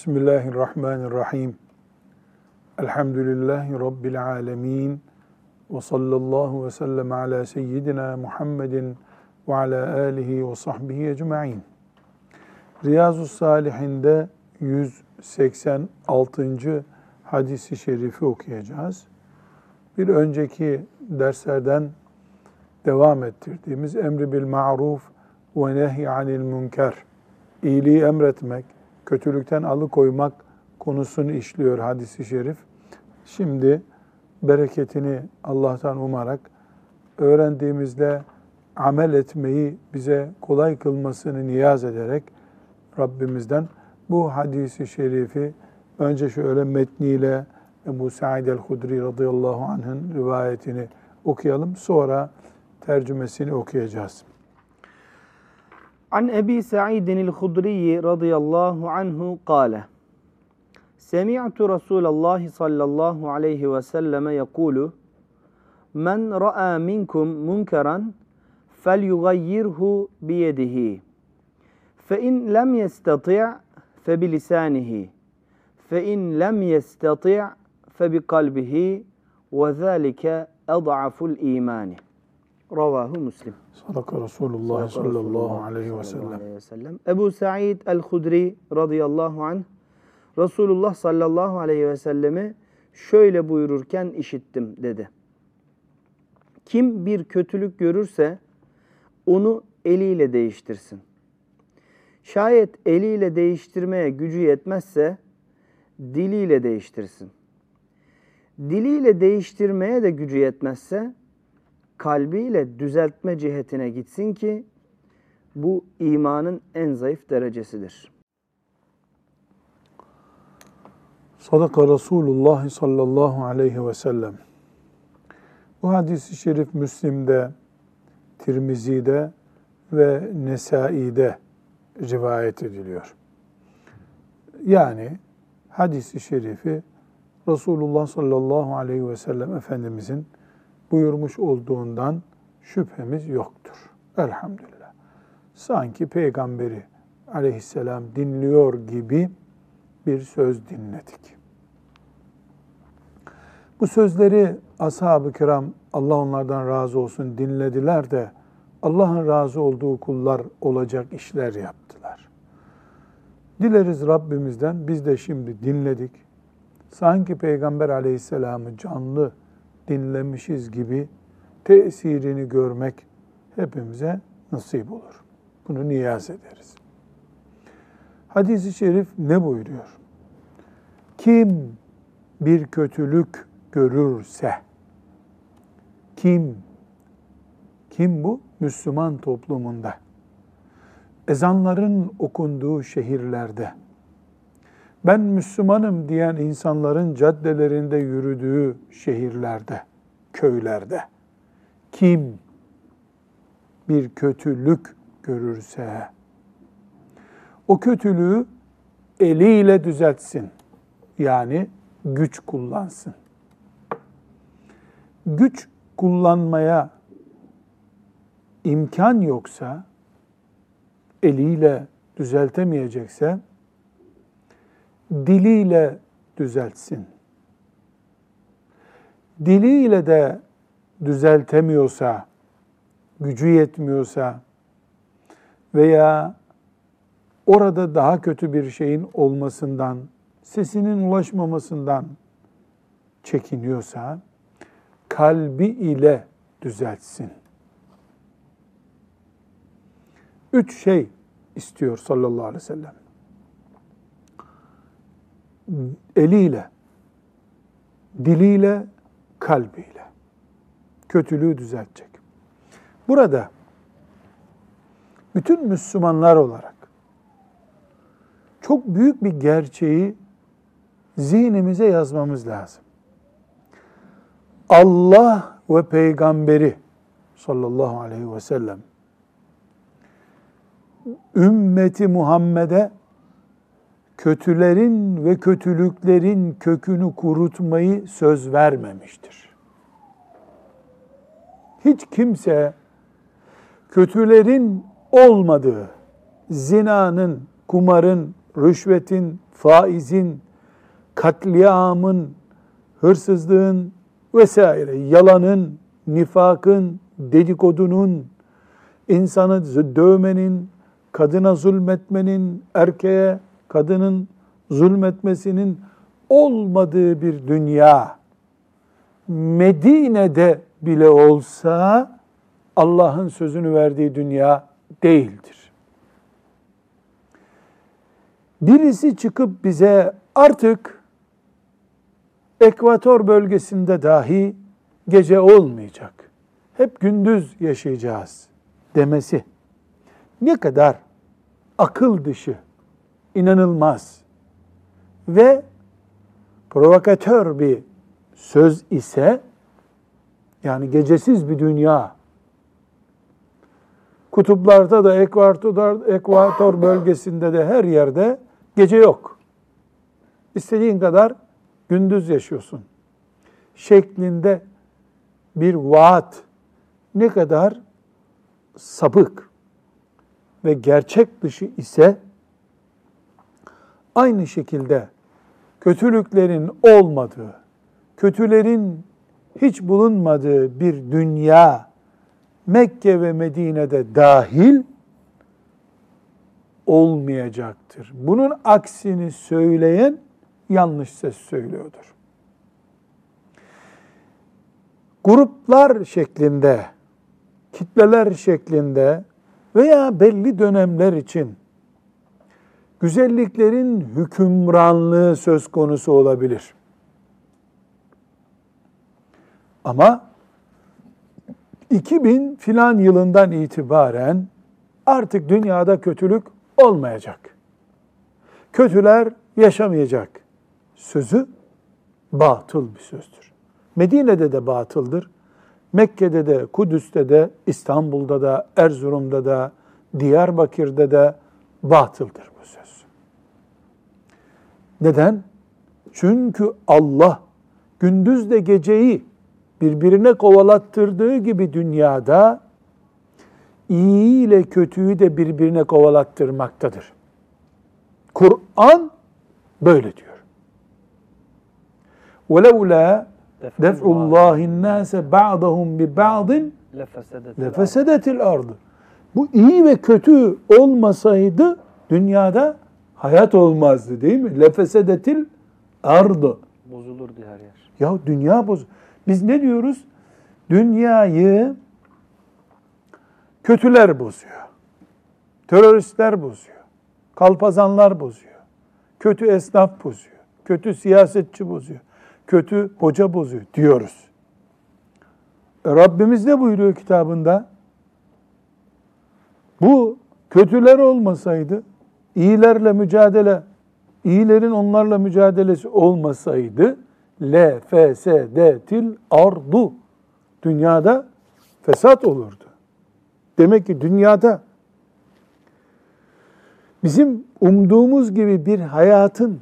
Bismillahirrahmanirrahim. Elhamdülillahi Rabbil alemin. Ve sallallahu ve sellem ala seyyidina Muhammedin ve ala alihi ve sahbihi ecma'in. Riyazu Salihinde 186. hadisi şerifi okuyacağız. Bir önceki derslerden devam ettirdiğimiz emri bil ma'ruf ve nehy anil münker, iyiliği emretmek, kötülükten alıkoymak konusunu işliyor hadisi şerif. Şimdi bereketini Allah'tan umarak öğrendiğimizde amel etmeyi bize kolay kılmasını niyaz ederek Rabbimizden bu hadisi şerifi önce şöyle metniyle Ebu Sa'id el-Hudri radıyallahu anh'ın rivayetini okuyalım. Sonra tercümesini okuyacağız. عن أبي سعيد الخدري رضي الله عنه قال سمعت رسول الله صلى الله عليه وسلم يقول من رأى منكم منكرا فليغيره بيده فإن لم يستطع فبلسانه فإن لم يستطع فبقلبه وذلك أضعف الإيمان. Ravahu Müslim. Sadaka Resulullah sallallahu aleyhi ve sellem. Ebu Sa'id el-Hudri radıyallahu anh Resulullah sallallahu aleyhi ve sellemi şöyle buyururken işittim dedi. Kim bir kötülük görürse onu eliyle değiştirsin. Şayet eliyle değiştirmeye gücü yetmezse diliyle değiştirsin. Diliyle değiştirmeye de gücü yetmezse kalbiyle düzeltme cihetine gitsin ki bu imanın en zayıf derecesidir. Sadaka Resulullah sallallahu aleyhi ve sellem. Bu hadisi şerif Müslim'de, Tirmizi'de ve Nesai'de rivayet ediliyor. Yani hadisi şerifi Resulullah sallallahu aleyhi ve sellem Efendimizin buyurmuş olduğundan şüphemiz yoktur. Elhamdülillah. Sanki peygamberi aleyhisselam dinliyor gibi bir söz dinledik. Bu sözleri ashab-ı kiram Allah onlardan razı olsun dinlediler de Allah'ın razı olduğu kullar olacak işler yaptılar. Dileriz Rabbimizden biz de şimdi dinledik. Sanki Peygamber aleyhisselamı canlı dinlemişiz gibi tesirini görmek hepimize nasip olur. Bunu niyaz ederiz. Hadis-i şerif ne buyuruyor? Kim bir kötülük görürse, kim, kim bu? Müslüman toplumunda, ezanların okunduğu şehirlerde, ben Müslümanım diyen insanların caddelerinde yürüdüğü şehirlerde, köylerde kim bir kötülük görürse o kötülüğü eliyle düzeltsin. Yani güç kullansın. Güç kullanmaya imkan yoksa, eliyle düzeltemeyecekse, diliyle düzeltsin. Diliyle de düzeltemiyorsa, gücü yetmiyorsa veya orada daha kötü bir şeyin olmasından, sesinin ulaşmamasından çekiniyorsa, kalbi ile düzeltsin. Üç şey istiyor sallallahu aleyhi ve sellem eliyle, diliyle, kalbiyle kötülüğü düzeltecek. Burada bütün Müslümanlar olarak çok büyük bir gerçeği zihnimize yazmamız lazım. Allah ve peygamberi sallallahu aleyhi ve sellem ümmeti Muhammed'e kötülerin ve kötülüklerin kökünü kurutmayı söz vermemiştir. Hiç kimse kötülerin olmadığı, zinanın, kumarın, rüşvetin, faizin, katliamın, hırsızlığın vesaire, yalanın, nifakın, dedikodunun, insanı dövmenin, kadına zulmetmenin, erkeğe, kadının zulmetmesinin olmadığı bir dünya Medine'de bile olsa Allah'ın sözünü verdiği dünya değildir. Birisi çıkıp bize artık ekvator bölgesinde dahi gece olmayacak. Hep gündüz yaşayacağız demesi ne kadar akıl dışı, inanılmaz ve provokatör bir söz ise yani gecesiz bir dünya kutuplarda da ekvator, ekvator bölgesinde de her yerde gece yok. İstediğin kadar gündüz yaşıyorsun. Şeklinde bir vaat ne kadar sapık ve gerçek dışı ise aynı şekilde kötülüklerin olmadığı, kötülerin hiç bulunmadığı bir dünya Mekke ve Medine'de dahil olmayacaktır. Bunun aksini söyleyen yanlış ses söylüyordur. Gruplar şeklinde, kitleler şeklinde veya belli dönemler için güzelliklerin hükümranlığı söz konusu olabilir. Ama 2000 filan yılından itibaren artık dünyada kötülük olmayacak. Kötüler yaşamayacak. Sözü batıl bir sözdür. Medine'de de batıldır. Mekke'de de, Kudüs'te de, İstanbul'da da, Erzurum'da da, Diyarbakır'da da batıldır bu söz. Neden? Çünkü Allah gündüzle geceyi birbirine kovalattırdığı gibi dünyada iyi ile kötüyü de birbirine kovalattırmaktadır. Kur'an böyle diyor. وَلَوْلَا دَفْعُ اللّٰهِ النَّاسَ بَعْضَهُمْ بِبَعْضٍ لَفَسَدَتِ الْأَرْضِ Bu iyi ve kötü olmasaydı dünyada hayat olmazdı değil mi? Lefesedetil ardı. Bozulurdu her yer. Ya dünya boz. Biz ne diyoruz? Dünyayı kötüler bozuyor. Teröristler bozuyor. Kalpazanlar bozuyor. Kötü esnaf bozuyor. Kötü siyasetçi bozuyor. Kötü hoca bozuyor diyoruz. E Rabbimiz ne buyuruyor kitabında? Bu kötüler olmasaydı, iyilerle mücadele, iyilerin onlarla mücadelesi olmasaydı, le fesedetil ardu. Dünyada fesat olurdu. Demek ki dünyada bizim umduğumuz gibi bir hayatın,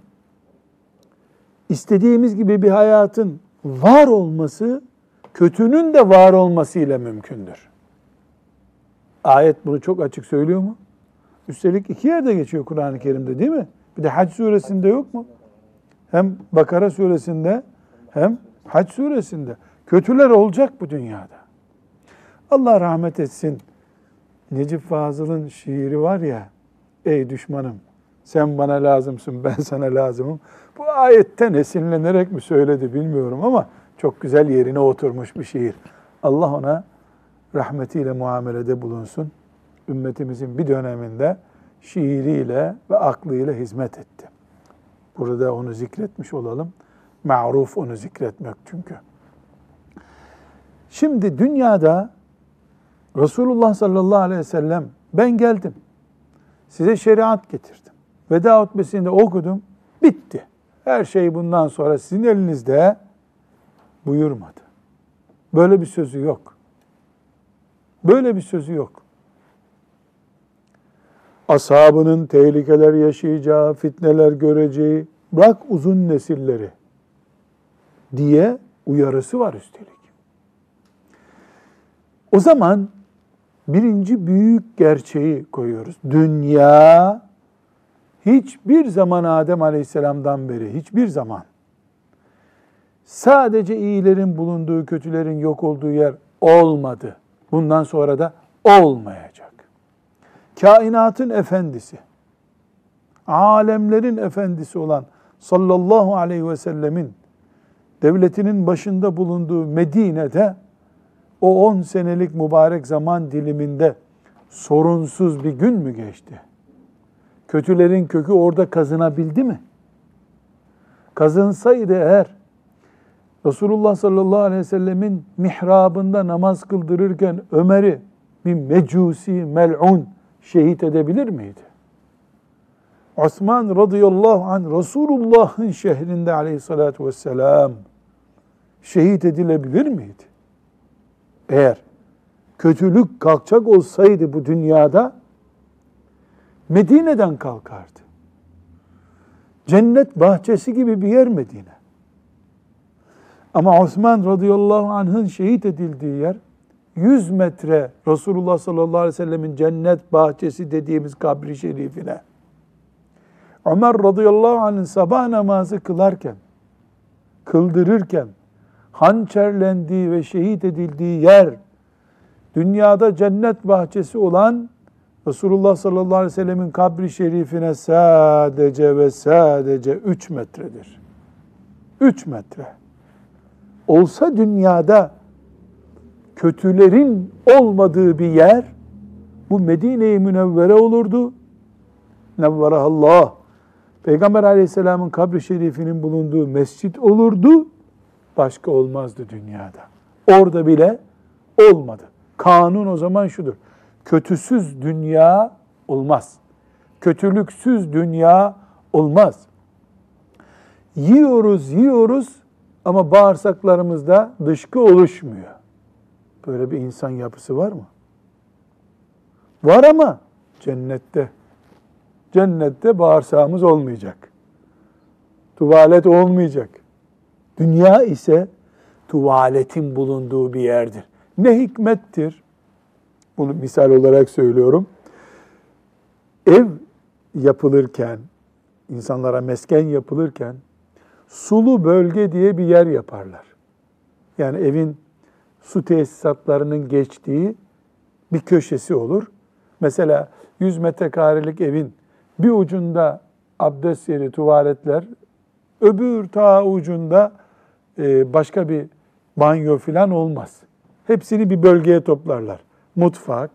istediğimiz gibi bir hayatın var olması, kötünün de var olmasıyla mümkündür. Ayet bunu çok açık söylüyor mu? Üstelik iki yerde geçiyor Kur'an-ı Kerim'de değil mi? Bir de Hac suresinde yok mu? Hem Bakara suresinde hem Hac suresinde. Kötüler olacak bu dünyada. Allah rahmet etsin. Necip Fazıl'ın şiiri var ya, ey düşmanım sen bana lazımsın ben sana lazımım. Bu ayetten esinlenerek mi söyledi bilmiyorum ama çok güzel yerine oturmuş bir şiir. Allah ona rahmetiyle muamelede bulunsun. Ümmetimizin bir döneminde şiiriyle ve aklıyla hizmet etti. Burada onu zikretmiş olalım. Ma'ruf onu zikretmek çünkü. Şimdi dünyada Resulullah sallallahu aleyhi ve sellem ben geldim. Size şeriat getirdim. Veda hutbesinde okudum. Bitti. Her şey bundan sonra sizin elinizde buyurmadı. Böyle bir sözü yok. Böyle bir sözü yok. Ashabının tehlikeler yaşayacağı, fitneler göreceği, bırak uzun nesilleri diye uyarısı var üstelik. O zaman birinci büyük gerçeği koyuyoruz. Dünya hiçbir zaman Adem Aleyhisselam'dan beri hiçbir zaman sadece iyilerin bulunduğu, kötülerin yok olduğu yer olmadı. Bundan sonra da olmayacak. Kainatın efendisi, alemlerin efendisi olan sallallahu aleyhi ve sellemin devletinin başında bulunduğu Medine'de o 10 senelik mübarek zaman diliminde sorunsuz bir gün mü geçti? Kötülerin kökü orada kazınabildi mi? Kazınsaydı eğer Resulullah sallallahu aleyhi ve sellemin mihrabında namaz kıldırırken Ömer'i bir mecusi, mel'un şehit edebilir miydi? Osman radıyallahu anh Resulullah'ın şehrinde aleyhissalatü vesselam şehit edilebilir miydi? Eğer kötülük kalkacak olsaydı bu dünyada Medine'den kalkardı. Cennet bahçesi gibi bir yer Medine. Ama Osman radıyallahu anh'ın şehit edildiği yer 100 metre Resulullah sallallahu aleyhi ve sellemin cennet bahçesi dediğimiz kabri şerifine. Ömer radıyallahu anh'ın sabah namazı kılarken, kıldırırken, hançerlendiği ve şehit edildiği yer, dünyada cennet bahçesi olan Resulullah sallallahu aleyhi ve sellemin kabri şerifine sadece ve sadece 3 metredir. 3 metre. Olsa dünyada kötülerin olmadığı bir yer bu Medine-i Münevvere olurdu. Nevverahallah. Peygamber aleyhisselamın kabri şerifinin bulunduğu mescit olurdu. Başka olmazdı dünyada. Orada bile olmadı. Kanun o zaman şudur. Kötüsüz dünya olmaz. Kötülüksüz dünya olmaz. Yiyoruz, yiyoruz ama bağırsaklarımızda dışkı oluşmuyor. Böyle bir insan yapısı var mı? Var ama cennette. Cennette bağırsağımız olmayacak. Tuvalet olmayacak. Dünya ise tuvaletin bulunduğu bir yerdir. Ne hikmettir? Bunu misal olarak söylüyorum. Ev yapılırken, insanlara mesken yapılırken sulu bölge diye bir yer yaparlar. Yani evin su tesisatlarının geçtiği bir köşesi olur. Mesela 100 metrekarelik evin bir ucunda abdest yeri, tuvaletler, öbür ta ucunda e, başka bir banyo falan olmaz. Hepsini bir bölgeye toplarlar. Mutfak,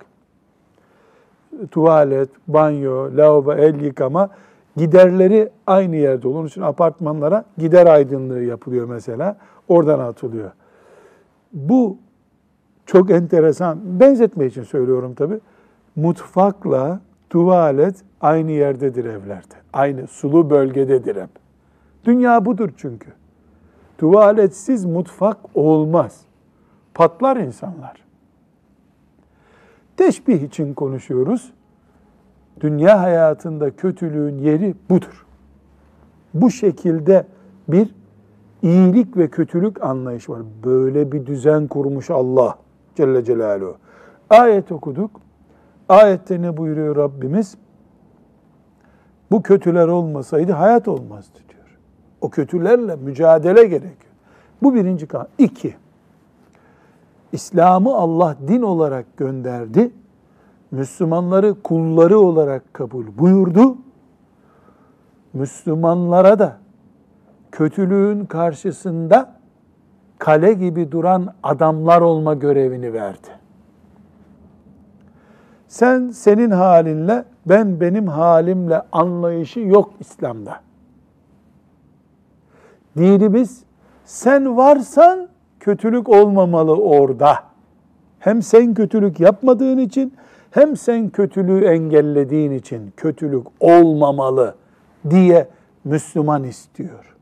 tuvalet, banyo, lavabo, el yıkama giderleri aynı yerde olur. Onun için apartmanlara gider aydınlığı yapılıyor mesela. Oradan atılıyor. Bu çok enteresan. Benzetme için söylüyorum tabi. Mutfakla tuvalet aynı yerdedir evlerde. Aynı sulu bölgededir hep. Dünya budur çünkü. Tuvaletsiz mutfak olmaz. Patlar insanlar. Teşbih için konuşuyoruz. Dünya hayatında kötülüğün yeri budur. Bu şekilde bir iyilik ve kötülük anlayışı var. Böyle bir düzen kurmuş Allah Celle Celaluhu. Ayet okuduk. Ayette ne buyuruyor Rabbimiz? Bu kötüler olmasaydı hayat olmazdı diyor. O kötülerle mücadele gerekiyor. Bu birinci kan. İki, İslam'ı Allah din olarak gönderdi. Müslümanları kulları olarak kabul buyurdu. Müslümanlara da kötülüğün karşısında kale gibi duran adamlar olma görevini verdi. Sen senin halinle, ben benim halimle anlayışı yok İslam'da. Dinimiz sen varsan kötülük olmamalı orada. Hem sen kötülük yapmadığın için hem sen kötülüğü engellediğin için kötülük olmamalı diye Müslüman istiyor.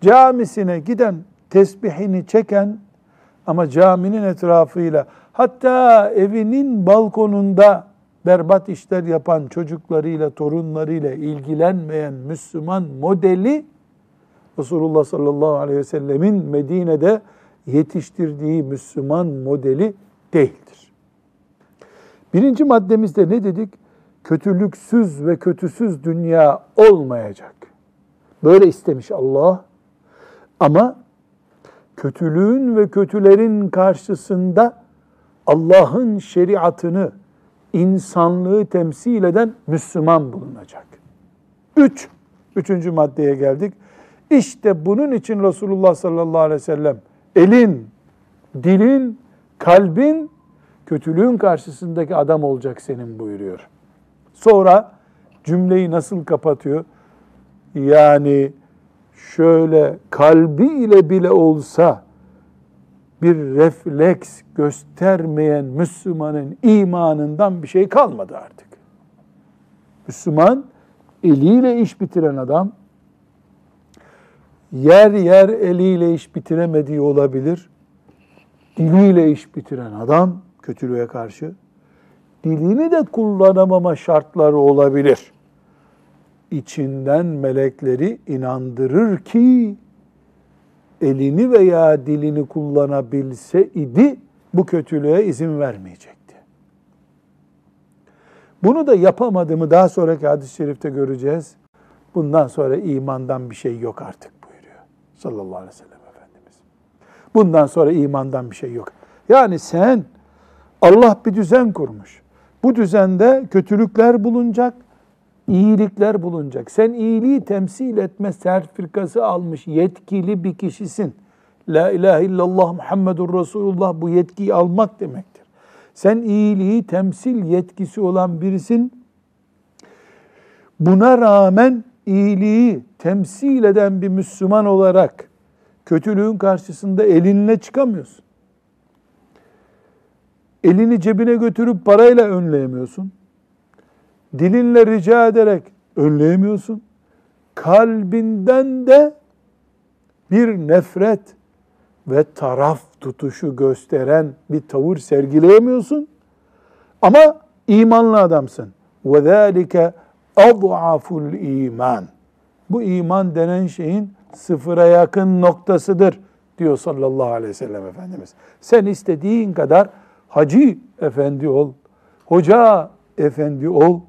Camisine giden tesbihini çeken ama caminin etrafıyla hatta evinin balkonunda berbat işler yapan çocuklarıyla, torunlarıyla ilgilenmeyen Müslüman modeli Resulullah sallallahu aleyhi ve sellemin Medine'de yetiştirdiği Müslüman modeli değildir. Birinci maddemizde ne dedik? kötülüksüz ve kötüsüz dünya olmayacak. Böyle istemiş Allah. Ama kötülüğün ve kötülerin karşısında Allah'ın şeriatını, insanlığı temsil eden Müslüman bulunacak. Üç, üçüncü maddeye geldik. İşte bunun için Resulullah sallallahu aleyhi ve sellem elin, dilin, kalbin kötülüğün karşısındaki adam olacak senin buyuruyor. Sonra cümleyi nasıl kapatıyor? Yani şöyle kalbi ile bile olsa bir refleks göstermeyen Müslümanın imanından bir şey kalmadı artık. Müslüman eliyle iş bitiren adam yer yer eliyle iş bitiremediği olabilir. Diliyle iş bitiren adam kötülüğe karşı dilini de kullanamama şartları olabilir. İçinden melekleri inandırır ki elini veya dilini kullanabilse idi bu kötülüğe izin vermeyecekti. Bunu da yapamadı mı daha sonraki hadis-i şerifte göreceğiz. Bundan sonra imandan bir şey yok artık buyuruyor sallallahu aleyhi ve sellem Efendimiz. Bundan sonra imandan bir şey yok. Yani sen Allah bir düzen kurmuş. Bu düzende kötülükler bulunacak, iyilikler bulunacak. Sen iyiliği temsil etme sertifikası almış yetkili bir kişisin. La ilahe illallah Muhammedur Resulullah bu yetkiyi almak demektir. Sen iyiliği temsil yetkisi olan birisin. Buna rağmen iyiliği temsil eden bir Müslüman olarak kötülüğün karşısında elinle çıkamıyorsun. Elini cebine götürüp parayla önleyemiyorsun Dilinle rica ederek önleyemiyorsun. Kalbinden de bir nefret ve taraf tutuşu gösteren bir tavır sergileyemiyorsun. Ama imanlı adamsın. وَذَٰلِكَ اَضْعَفُ iman. Bu iman denen şeyin sıfıra yakın noktasıdır diyor sallallahu aleyhi ve sellem Efendimiz. Sen istediğin kadar hacı efendi ol, hoca efendi ol,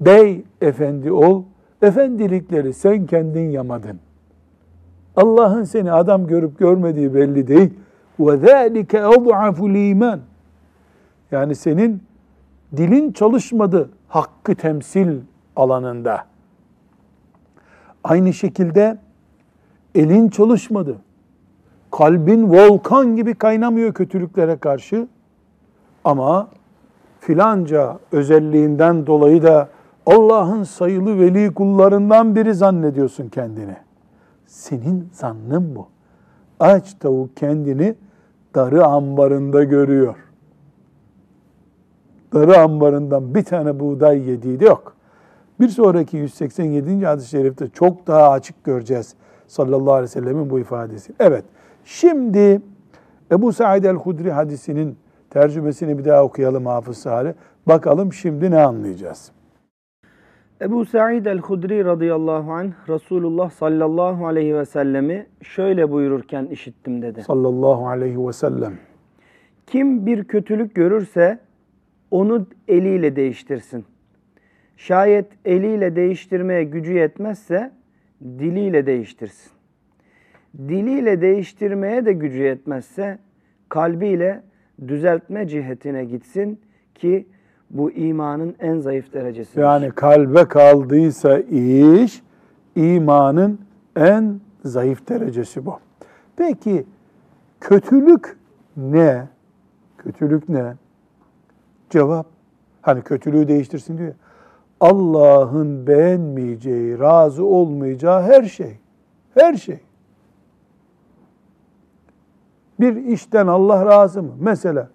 bey efendi ol. Efendilikleri sen kendin yamadın. Allah'ın seni adam görüp görmediği belli değil. وَذَٰلِكَ اَضْعَفُ الْا۪يمَانِ Yani senin dilin çalışmadı hakkı temsil alanında. Aynı şekilde elin çalışmadı. Kalbin volkan gibi kaynamıyor kötülüklere karşı. Ama filanca özelliğinden dolayı da Allah'ın sayılı veli kullarından biri zannediyorsun kendini. Senin zannın bu. Aç tavuk kendini darı ambarında görüyor. Darı ambarından bir tane buğday yediği de yok. Bir sonraki 187. hadis-i şerifte çok daha açık göreceğiz sallallahu aleyhi ve sellemin bu ifadesi. Evet, şimdi Ebu Said el-Hudri hadisinin tercümesini bir daha okuyalım Hafız Salih. Bakalım şimdi ne anlayacağız? Ebu Sa'id el-Hudri radıyallahu anh Resulullah sallallahu aleyhi ve sellemi şöyle buyururken işittim dedi. Sallallahu aleyhi ve sellem. Kim bir kötülük görürse onu eliyle değiştirsin. Şayet eliyle değiştirmeye gücü yetmezse diliyle değiştirsin. Diliyle değiştirmeye de gücü yetmezse kalbiyle düzeltme cihetine gitsin ki bu imanın en zayıf derecesi. Yani kalbe kaldıysa iş imanın en zayıf derecesi bu. Peki kötülük ne? Kötülük ne? Cevap hani kötülüğü değiştirsin diyor. Allah'ın beğenmeyeceği, razı olmayacağı her şey. Her şey. Bir işten Allah razı mı? Mesela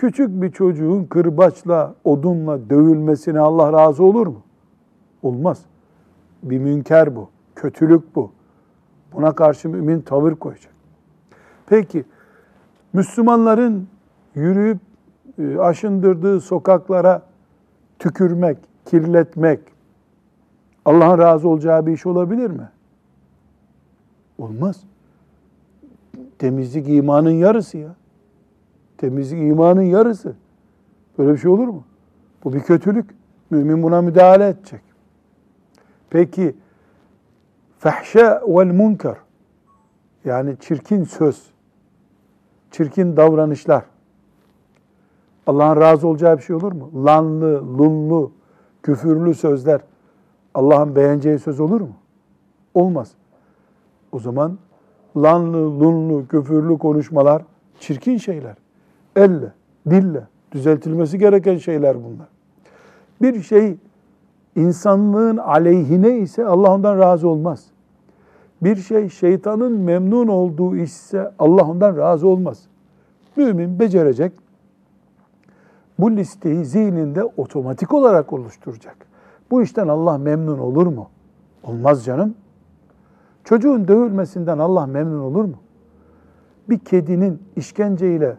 küçük bir çocuğun kırbaçla, odunla dövülmesine Allah razı olur mu? Olmaz. Bir münker bu. Kötülük bu. Buna karşı mümin tavır koyacak. Peki Müslümanların yürüyüp e, aşındırdığı sokaklara tükürmek, kirletmek Allah'ın razı olacağı bir iş olabilir mi? Olmaz. Temizlik imanın yarısı ya. Temizlik imanın yarısı. Böyle bir şey olur mu? Bu bir kötülük. Mümin buna müdahale edecek. Peki fahşe vel munkar yani çirkin söz, çirkin davranışlar Allah'ın razı olacağı bir şey olur mu? Lanlı, lunlu, küfürlü sözler Allah'ın beğeneceği söz olur mu? Olmaz. O zaman lanlı, lunlu, küfürlü konuşmalar çirkin şeyler. Elle, dille düzeltilmesi gereken şeyler bunlar. Bir şey insanlığın aleyhine ise Allah ondan razı olmaz. Bir şey şeytanın memnun olduğu ise Allah ondan razı olmaz. Mümin becerecek. Bu listeyi zihninde otomatik olarak oluşturacak. Bu işten Allah memnun olur mu? Olmaz canım. Çocuğun dövülmesinden Allah memnun olur mu? Bir kedinin işkenceyle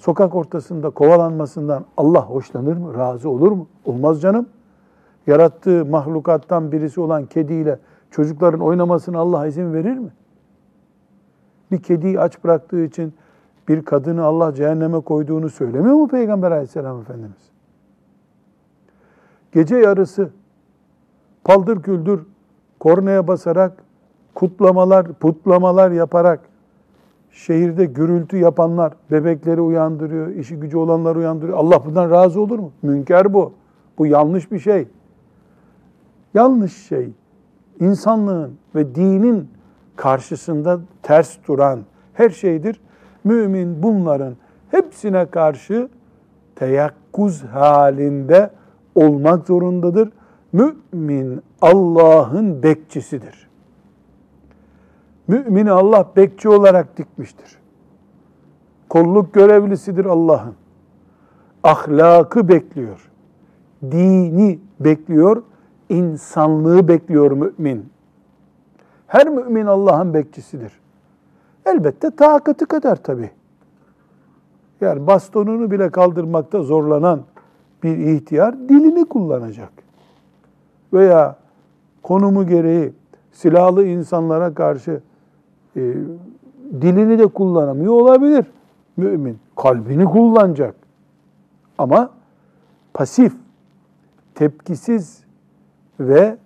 sokak ortasında kovalanmasından Allah hoşlanır mı? Razı olur mu? Olmaz canım. Yarattığı mahlukattan birisi olan kediyle çocukların oynamasına Allah izin verir mi? Bir kediyi aç bıraktığı için bir kadını Allah cehenneme koyduğunu söylemiyor mu Peygamber aleyhisselam Efendimiz? Gece yarısı paldır küldür kornaya basarak kutlamalar, putlamalar yaparak şehirde gürültü yapanlar bebekleri uyandırıyor, işi gücü olanları uyandırıyor. Allah bundan razı olur mu? Münker bu. Bu yanlış bir şey. Yanlış şey. İnsanlığın ve dinin karşısında ters duran her şeydir. Mümin bunların hepsine karşı teyakkuz halinde olmak zorundadır. Mümin Allah'ın bekçisidir. Mümini Allah bekçi olarak dikmiştir. Kolluk görevlisidir Allah'ın. Ahlakı bekliyor. Dini bekliyor. insanlığı bekliyor mümin. Her mümin Allah'ın bekçisidir. Elbette takatı kadar tabi. Yani bastonunu bile kaldırmakta zorlanan bir ihtiyar dilini kullanacak. Veya konumu gereği silahlı insanlara karşı e, dilini de kullanamıyor olabilir mümin. Kalbini kullanacak. Ama pasif, tepkisiz ve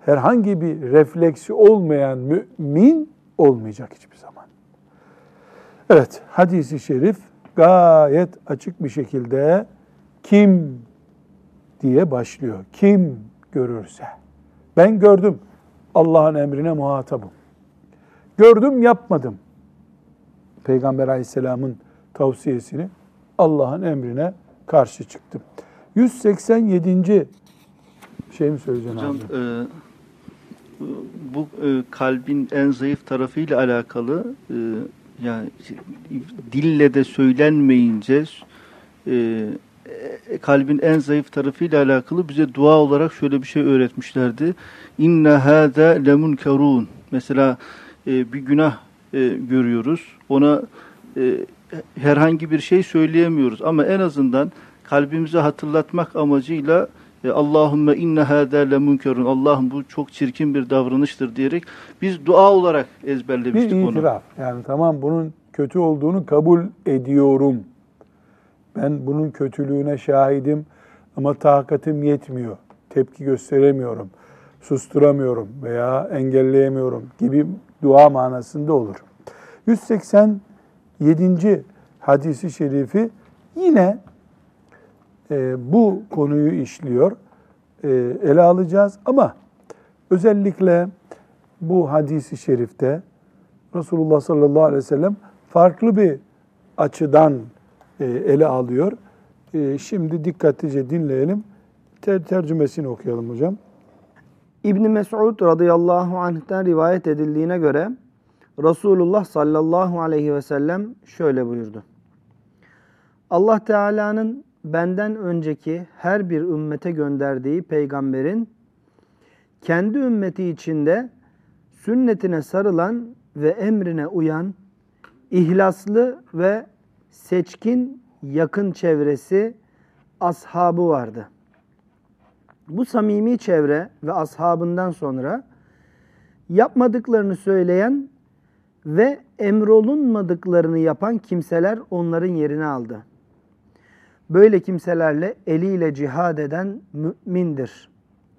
herhangi bir refleksi olmayan mümin olmayacak hiçbir zaman. Evet, hadisi şerif gayet açık bir şekilde kim diye başlıyor. Kim görürse. Ben gördüm. Allah'ın emrine muhatabım. Gördüm yapmadım. Peygamber aleyhisselamın tavsiyesini Allah'ın emrine karşı çıktım. 187. şey mi söyleyeceksin Hocam abi? e, bu e, kalbin en zayıf tarafıyla alakalı e, yani dille de söylenmeyince e, e, kalbin en zayıf tarafıyla alakalı bize dua olarak şöyle bir şey öğretmişlerdi. İnne hâzâ lemunkerûn. Mesela e, bir günah e, görüyoruz. Ona e, herhangi bir şey söyleyemiyoruz ama en azından kalbimize hatırlatmak amacıyla e, Allahümme inne hâdâ lemunkerun. Allah'ım bu çok çirkin bir davranıştır diyerek biz dua olarak ezberlemiştik bir onu. itiraf. Yani tamam bunun kötü olduğunu kabul ediyorum. Ben bunun kötülüğüne şahidim ama takatim yetmiyor. Tepki gösteremiyorum. Susturamıyorum veya engelleyemiyorum gibi dua manasında olur. 187. hadisi şerifi yine e, bu konuyu işliyor. E, ele alacağız ama özellikle bu hadisi şerifte Resulullah sallallahu aleyhi ve sellem farklı bir açıdan e, ele alıyor. E, şimdi dikkatlice dinleyelim. Ter tercümesini okuyalım hocam. İbn Mes'ud radıyallahu anh'ten rivayet edildiğine göre Resulullah sallallahu aleyhi ve sellem şöyle buyurdu. Allah Teala'nın benden önceki her bir ümmete gönderdiği peygamberin kendi ümmeti içinde sünnetine sarılan ve emrine uyan ihlaslı ve seçkin yakın çevresi ashabı vardı. Bu samimi çevre ve ashabından sonra yapmadıklarını söyleyen ve emrolunmadıklarını yapan kimseler onların yerini aldı. Böyle kimselerle eliyle cihad eden mümindir.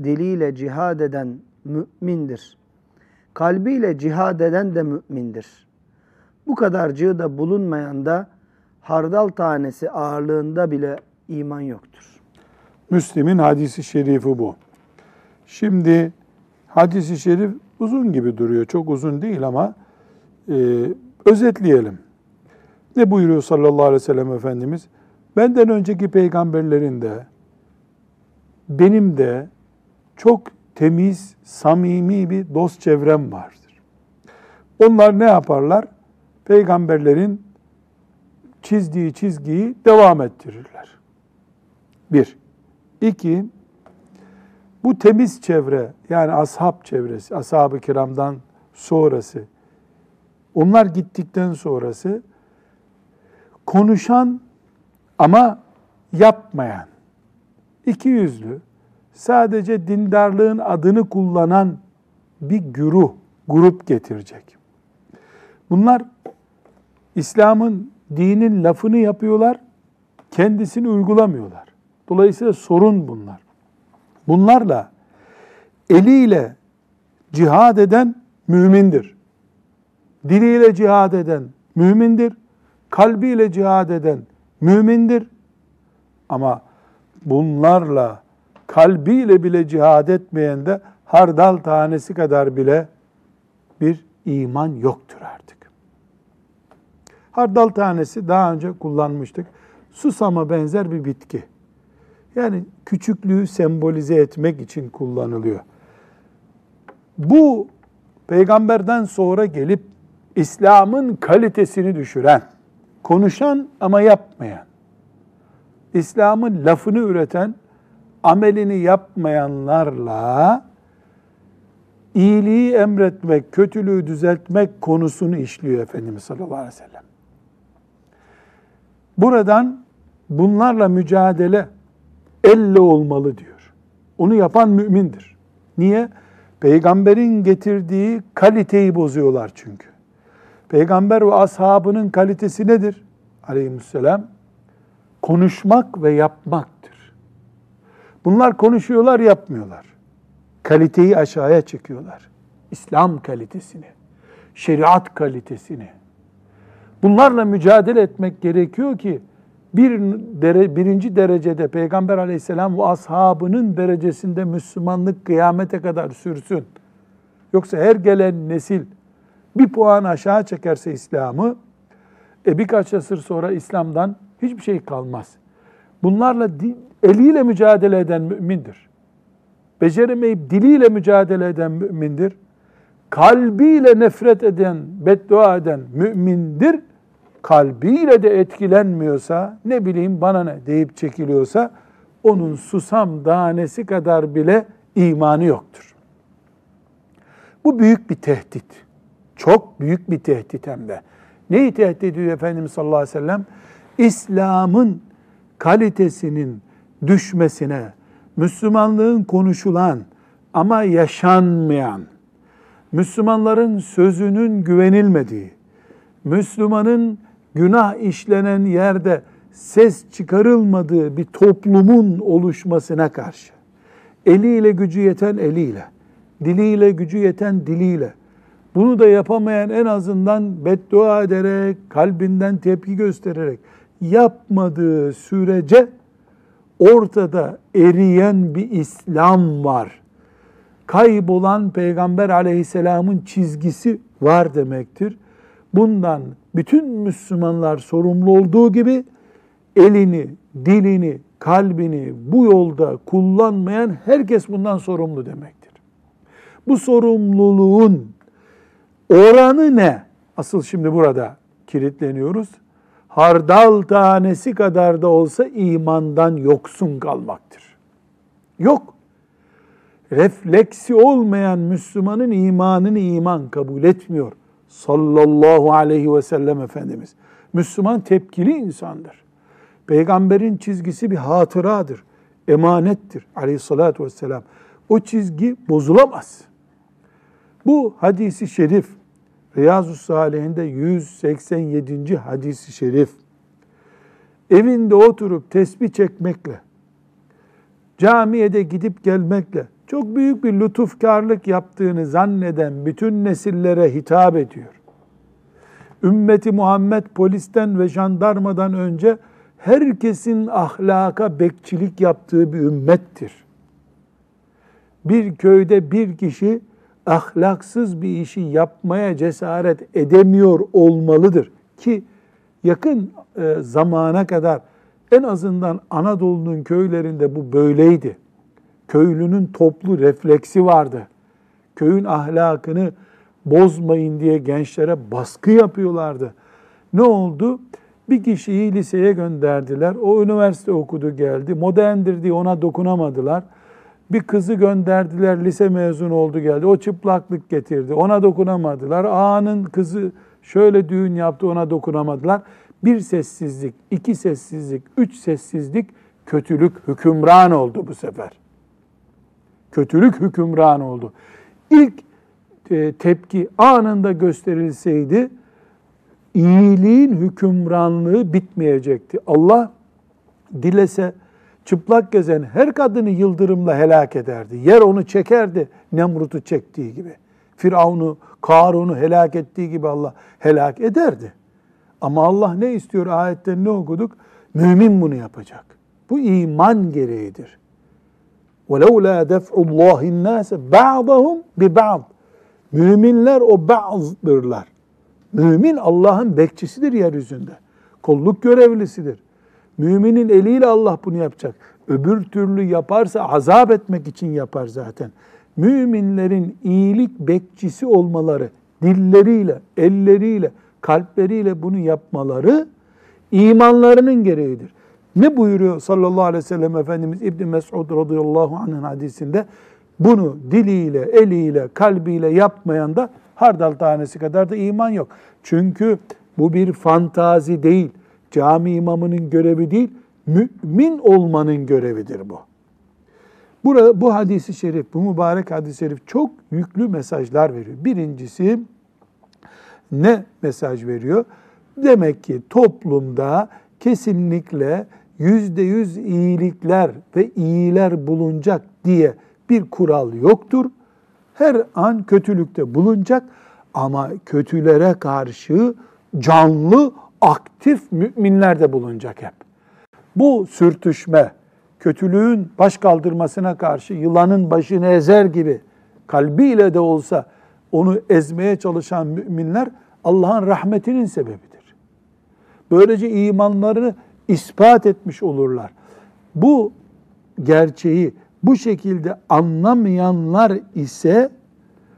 Diliyle cihad eden mümindir. Kalbiyle cihad eden de mümindir. Bu kadarcığı da bulunmayan da hardal tanesi ağırlığında bile iman yoktur. Müslim'in hadisi şerifi bu. Şimdi hadisi şerif uzun gibi duruyor. Çok uzun değil ama e, özetleyelim. Ne buyuruyor sallallahu aleyhi ve sellem Efendimiz? Benden önceki peygamberlerin de benim de çok temiz, samimi bir dost çevrem vardır. Onlar ne yaparlar? Peygamberlerin çizdiği çizgiyi devam ettirirler. Bir. İki, bu temiz çevre yani ashab çevresi, ashab-ı kiramdan sonrası, onlar gittikten sonrası konuşan ama yapmayan, iki yüzlü, sadece dindarlığın adını kullanan bir güruh, grup getirecek. Bunlar İslam'ın, dinin lafını yapıyorlar, kendisini uygulamıyorlar. Dolayısıyla sorun bunlar. Bunlarla eliyle cihad eden mümindir. Diliyle cihad eden mümindir. Kalbiyle cihad eden mümindir. Ama bunlarla kalbiyle bile cihad etmeyen de hardal tanesi kadar bile bir iman yoktur artık. Hardal tanesi daha önce kullanmıştık. Susama benzer bir bitki. Yani küçüklüğü sembolize etmek için kullanılıyor. Bu peygamberden sonra gelip İslam'ın kalitesini düşüren, konuşan ama yapmayan, İslam'ın lafını üreten, amelini yapmayanlarla iyiliği emretmek, kötülüğü düzeltmek konusunu işliyor Efendimiz sallallahu aleyhi ve sellem. Buradan bunlarla mücadele elle olmalı diyor. Onu yapan mümindir. Niye? Peygamberin getirdiği kaliteyi bozuyorlar çünkü. Peygamber ve ashabının kalitesi nedir? Aleyhisselam konuşmak ve yapmaktır. Bunlar konuşuyorlar, yapmıyorlar. Kaliteyi aşağıya çekiyorlar. İslam kalitesini, şeriat kalitesini. Bunlarla mücadele etmek gerekiyor ki bir dere, birinci derecede Peygamber aleyhisselam ve ashabının derecesinde Müslümanlık kıyamete kadar sürsün. Yoksa her gelen nesil bir puan aşağı çekerse İslam'ı, e birkaç asır sonra İslam'dan hiçbir şey kalmaz. Bunlarla eliyle mücadele eden mümindir. Beceremeyip diliyle mücadele eden mümindir. Kalbiyle nefret eden, beddua eden mümindir kalbiyle de etkilenmiyorsa, ne bileyim bana ne deyip çekiliyorsa, onun susam tanesi kadar bile imanı yoktur. Bu büyük bir tehdit. Çok büyük bir tehdit hem de. Neyi tehdit ediyor Efendimiz sallallahu aleyhi ve sellem? İslam'ın kalitesinin düşmesine, Müslümanlığın konuşulan ama yaşanmayan, Müslümanların sözünün güvenilmediği, Müslümanın günah işlenen yerde ses çıkarılmadığı bir toplumun oluşmasına karşı eliyle gücü yeten eliyle, diliyle gücü yeten diliyle, bunu da yapamayan en azından beddua ederek, kalbinden tepki göstererek yapmadığı sürece ortada eriyen bir İslam var. Kaybolan Peygamber aleyhisselamın çizgisi var demektir. Bundan bütün Müslümanlar sorumlu olduğu gibi elini, dilini, kalbini bu yolda kullanmayan herkes bundan sorumlu demektir. Bu sorumluluğun oranı ne? Asıl şimdi burada kilitleniyoruz. Hardal tanesi kadar da olsa imandan yoksun kalmaktır. Yok. Refleksi olmayan Müslümanın imanını iman kabul etmiyor sallallahu aleyhi ve sellem Efendimiz. Müslüman tepkili insandır. Peygamberin çizgisi bir hatıradır, emanettir aleyhissalatü vesselam. O çizgi bozulamaz. Bu hadisi şerif, Riyazu Salihinde 187. hadisi şerif. evinde oturup tesbih çekmekle, camiye de gidip gelmekle çok büyük bir lütufkarlık yaptığını zanneden bütün nesillere hitap ediyor. Ümmeti Muhammed polisten ve jandarmadan önce herkesin ahlaka bekçilik yaptığı bir ümmettir. Bir köyde bir kişi ahlaksız bir işi yapmaya cesaret edemiyor olmalıdır ki yakın e, zamana kadar en azından Anadolu'nun köylerinde bu böyleydi. Köylünün toplu refleksi vardı. Köyün ahlakını bozmayın diye gençlere baskı yapıyorlardı. Ne oldu? Bir kişiyi liseye gönderdiler. O üniversite okudu geldi. Moderndir diye ona dokunamadılar. Bir kızı gönderdiler, lise mezunu oldu geldi. O çıplaklık getirdi. Ona dokunamadılar. Ağanın kızı şöyle düğün yaptı, ona dokunamadılar. Bir sessizlik, iki sessizlik, üç sessizlik, kötülük hükümran oldu bu sefer. Kötülük hükümran oldu. İlk e, tepki anında gösterilseydi, iyiliğin hükümranlığı bitmeyecekti. Allah dilese çıplak gezen her kadını yıldırımla helak ederdi. Yer onu çekerdi Nemrut'u çektiği gibi. Firavun'u, Karun'u helak ettiği gibi Allah helak ederdi. Ama Allah ne istiyor ayette ne okuduk? Mümin bunu yapacak. Bu iman gereğidir. وَلَوْلَا دَفْعُ اللّٰهِ النَّاسَ بَعْضَهُمْ بِبَعْضٍ Müminler o bazıdırlar. Mümin Allah'ın bekçisidir yeryüzünde. Kolluk görevlisidir. Müminin eliyle Allah bunu yapacak. Öbür türlü yaparsa azap etmek için yapar zaten. Müminlerin iyilik bekçisi olmaları, dilleriyle, elleriyle, kalpleriyle bunu yapmaları imanlarının gereğidir. Ne buyuruyor sallallahu aleyhi ve sellem Efendimiz İbn Mesud radıyallahu anh'ın hadisinde? Bunu diliyle, eliyle, kalbiyle yapmayan da hardal tanesi kadar da iman yok. Çünkü bu bir fantazi değil, cami imamının görevi değil, mümin olmanın görevidir bu. Burada, bu hadisi şerif, bu mübarek hadis-i şerif çok yüklü mesajlar veriyor. Birincisi ne mesaj veriyor? Demek ki toplumda kesinlikle yüzde yüz iyilikler ve iyiler bulunacak diye bir kural yoktur. Her an kötülükte bulunacak ama kötülere karşı canlı, aktif müminler de bulunacak hep. Bu sürtüşme, kötülüğün baş kaldırmasına karşı yılanın başını ezer gibi kalbiyle de olsa onu ezmeye çalışan müminler Allah'ın rahmetinin sebebidir. Böylece imanlarını ispat etmiş olurlar. Bu gerçeği bu şekilde anlamayanlar ise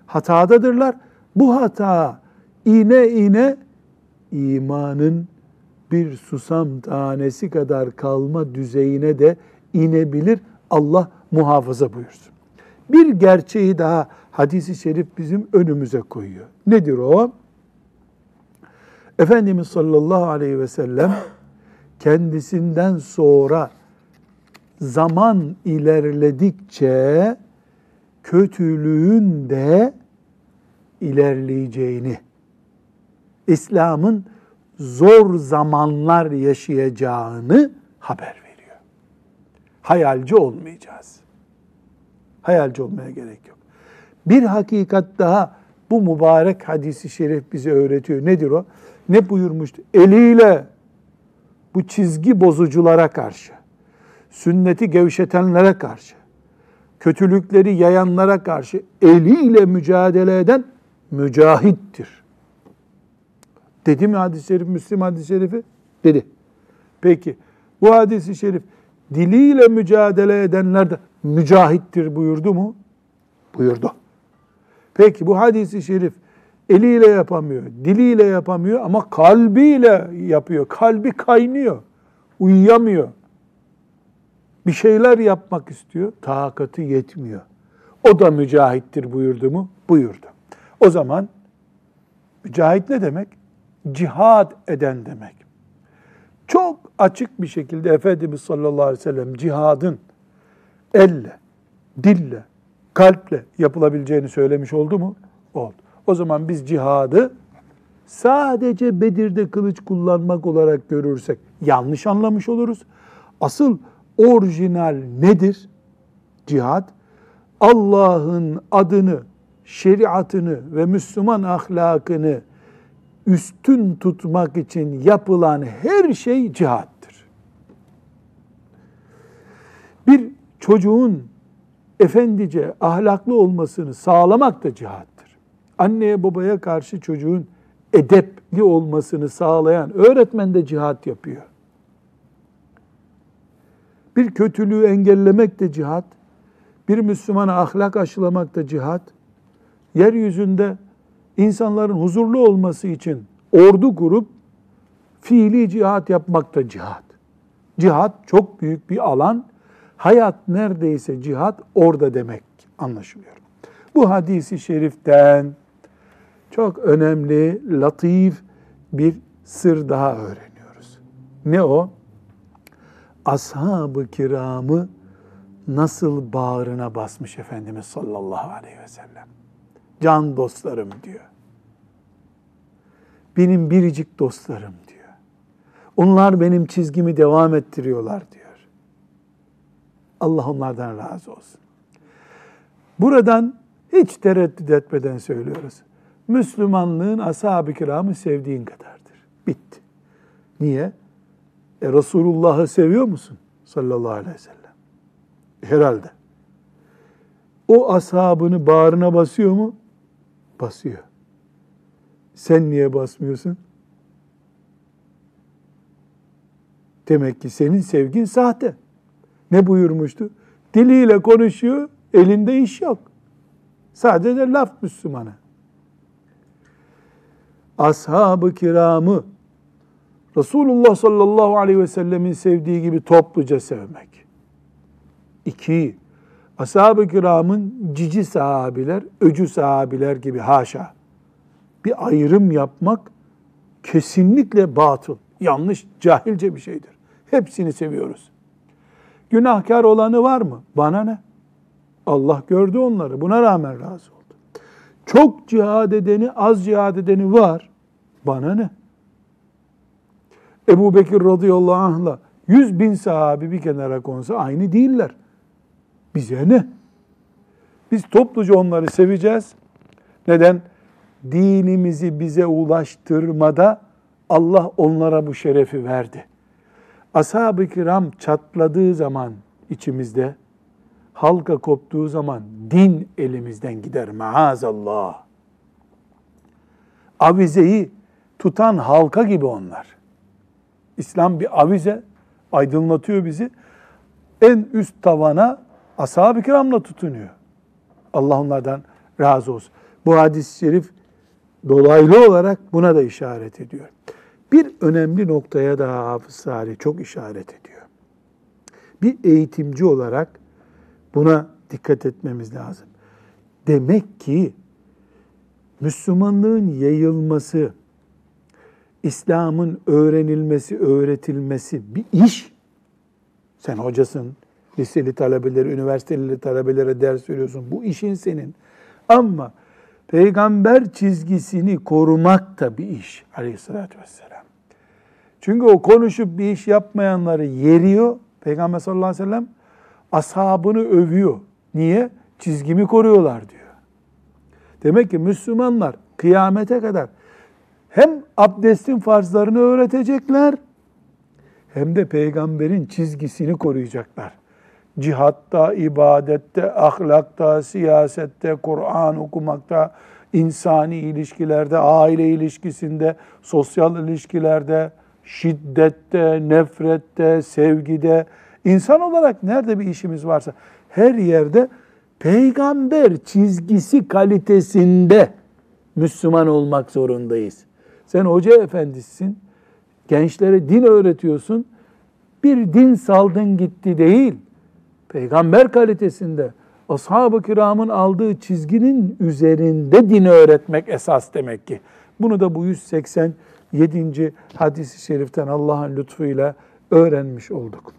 hatadadırlar. Bu hata iğne iğne imanın bir susam tanesi kadar kalma düzeyine de inebilir. Allah muhafaza buyursun. Bir gerçeği daha hadisi şerif bizim önümüze koyuyor. Nedir o? Efendimiz sallallahu aleyhi ve sellem kendisinden sonra zaman ilerledikçe kötülüğün de ilerleyeceğini, İslam'ın zor zamanlar yaşayacağını haber veriyor. Hayalci olmayacağız. Hayalci olmaya gerek yok. Bir hakikat daha bu mübarek hadisi şerif bize öğretiyor. Nedir o? Ne buyurmuştu? Eliyle bu çizgi bozuculara karşı, sünneti gevşetenlere karşı, kötülükleri yayanlara karşı eliyle mücadele eden mücahittir. Dedi mi hadis-i şerif, Müslim hadis-i şerifi? Dedi. Peki bu hadis-i şerif diliyle mücadele edenler de mücahittir buyurdu mu? Buyurdu. Peki bu hadis-i şerif eliyle yapamıyor, diliyle yapamıyor ama kalbiyle yapıyor. Kalbi kaynıyor, uyuyamıyor. Bir şeyler yapmak istiyor, takatı yetmiyor. O da mücahittir buyurdu mu? Buyurdu. O zaman mücahit ne demek? Cihad eden demek. Çok açık bir şekilde Efendimiz sallallahu aleyhi ve sellem cihadın elle, dille, kalple yapılabileceğini söylemiş oldu mu? Oldu. O zaman biz cihadı sadece Bedir'de kılıç kullanmak olarak görürsek yanlış anlamış oluruz. Asıl orijinal nedir? Cihad Allah'ın adını, şeriatını ve Müslüman ahlakını üstün tutmak için yapılan her şey cihattır. Bir çocuğun efendice, ahlaklı olmasını sağlamak da cihattır. Anneye babaya karşı çocuğun edepli olmasını sağlayan öğretmen de cihat yapıyor. Bir kötülüğü engellemek de cihat, bir Müslümana ahlak aşılamak da cihat, yeryüzünde insanların huzurlu olması için ordu kurup fiili cihat yapmak da cihat. Cihat çok büyük bir alan. Hayat neredeyse cihat orada demek anlaşılıyor. Bu hadisi şeriften çok önemli, latif bir sır daha öğreniyoruz. Ne o? Ashab-ı kiramı nasıl bağrına basmış Efendimiz sallallahu aleyhi ve sellem. Can dostlarım diyor. Benim biricik dostlarım diyor. Onlar benim çizgimi devam ettiriyorlar diyor. Allah onlardan razı olsun. Buradan hiç tereddüt etmeden söylüyoruz. Müslümanlığın ashab-ı kiramı sevdiğin kadardır. Bitti. Niye? E, Resulullah'ı seviyor musun? Sallallahu aleyhi ve sellem. Herhalde. O ashabını bağrına basıyor mu? Basıyor. Sen niye basmıyorsun? Demek ki senin sevgin sahte. Ne buyurmuştu? Diliyle konuşuyor, elinde iş yok. Sadece laf Müslümana. Ashab-ı kiramı Resulullah sallallahu aleyhi ve sellemin sevdiği gibi topluca sevmek. İki, ashab-ı kiramın cici sahabiler, öcü sahabiler gibi haşa. Bir ayrım yapmak kesinlikle batıl, yanlış, cahilce bir şeydir. Hepsini seviyoruz. Günahkar olanı var mı? Bana ne? Allah gördü onları. Buna rağmen razı oldu. Çok cihad edeni, az cihad edeni var. Bana ne? Ebu Bekir radıyallahu anh'la yüz bin sahabi bir kenara konsa aynı değiller. Bize ne? Biz topluca onları seveceğiz. Neden? Dinimizi bize ulaştırmada Allah onlara bu şerefi verdi. Ashab-ı kiram çatladığı zaman içimizde, halka koptuğu zaman din elimizden gider maazallah. Avizeyi tutan halka gibi onlar. İslam bir avize, aydınlatıyor bizi. En üst tavana ashab-ı kiramla tutunuyor. Allah onlardan razı olsun. Bu hadis-i şerif dolaylı olarak buna da işaret ediyor. Bir önemli noktaya daha Hafız Salih çok işaret ediyor. Bir eğitimci olarak buna dikkat etmemiz lazım. Demek ki Müslümanlığın yayılması, İslam'ın öğrenilmesi, öğretilmesi bir iş. Sen hocasın, liseli talebeleri, üniversiteli talebelere ders veriyorsun. Bu işin senin. Ama peygamber çizgisini korumak da bir iş aleyhissalatü vesselam. Çünkü o konuşup bir iş yapmayanları yeriyor. Peygamber sallallahu aleyhi ve sellem ashabını övüyor. Niye? Çizgimi koruyorlar diyor. Demek ki Müslümanlar kıyamete kadar hem abdestin farzlarını öğretecekler hem de peygamberin çizgisini koruyacaklar. Cihatta, ibadette, ahlakta, siyasette, Kur'an okumakta, insani ilişkilerde, aile ilişkisinde, sosyal ilişkilerde, şiddette, nefrette, sevgide, insan olarak nerede bir işimiz varsa her yerde peygamber çizgisi kalitesinde Müslüman olmak zorundayız. Sen hoca efendisin, gençlere din öğretiyorsun. Bir din saldın gitti değil. Peygamber kalitesinde ashab-ı kiramın aldığı çizginin üzerinde din öğretmek esas demek ki. Bunu da bu 187. hadisi şeriften Allah'ın lütfuyla öğrenmiş olduk.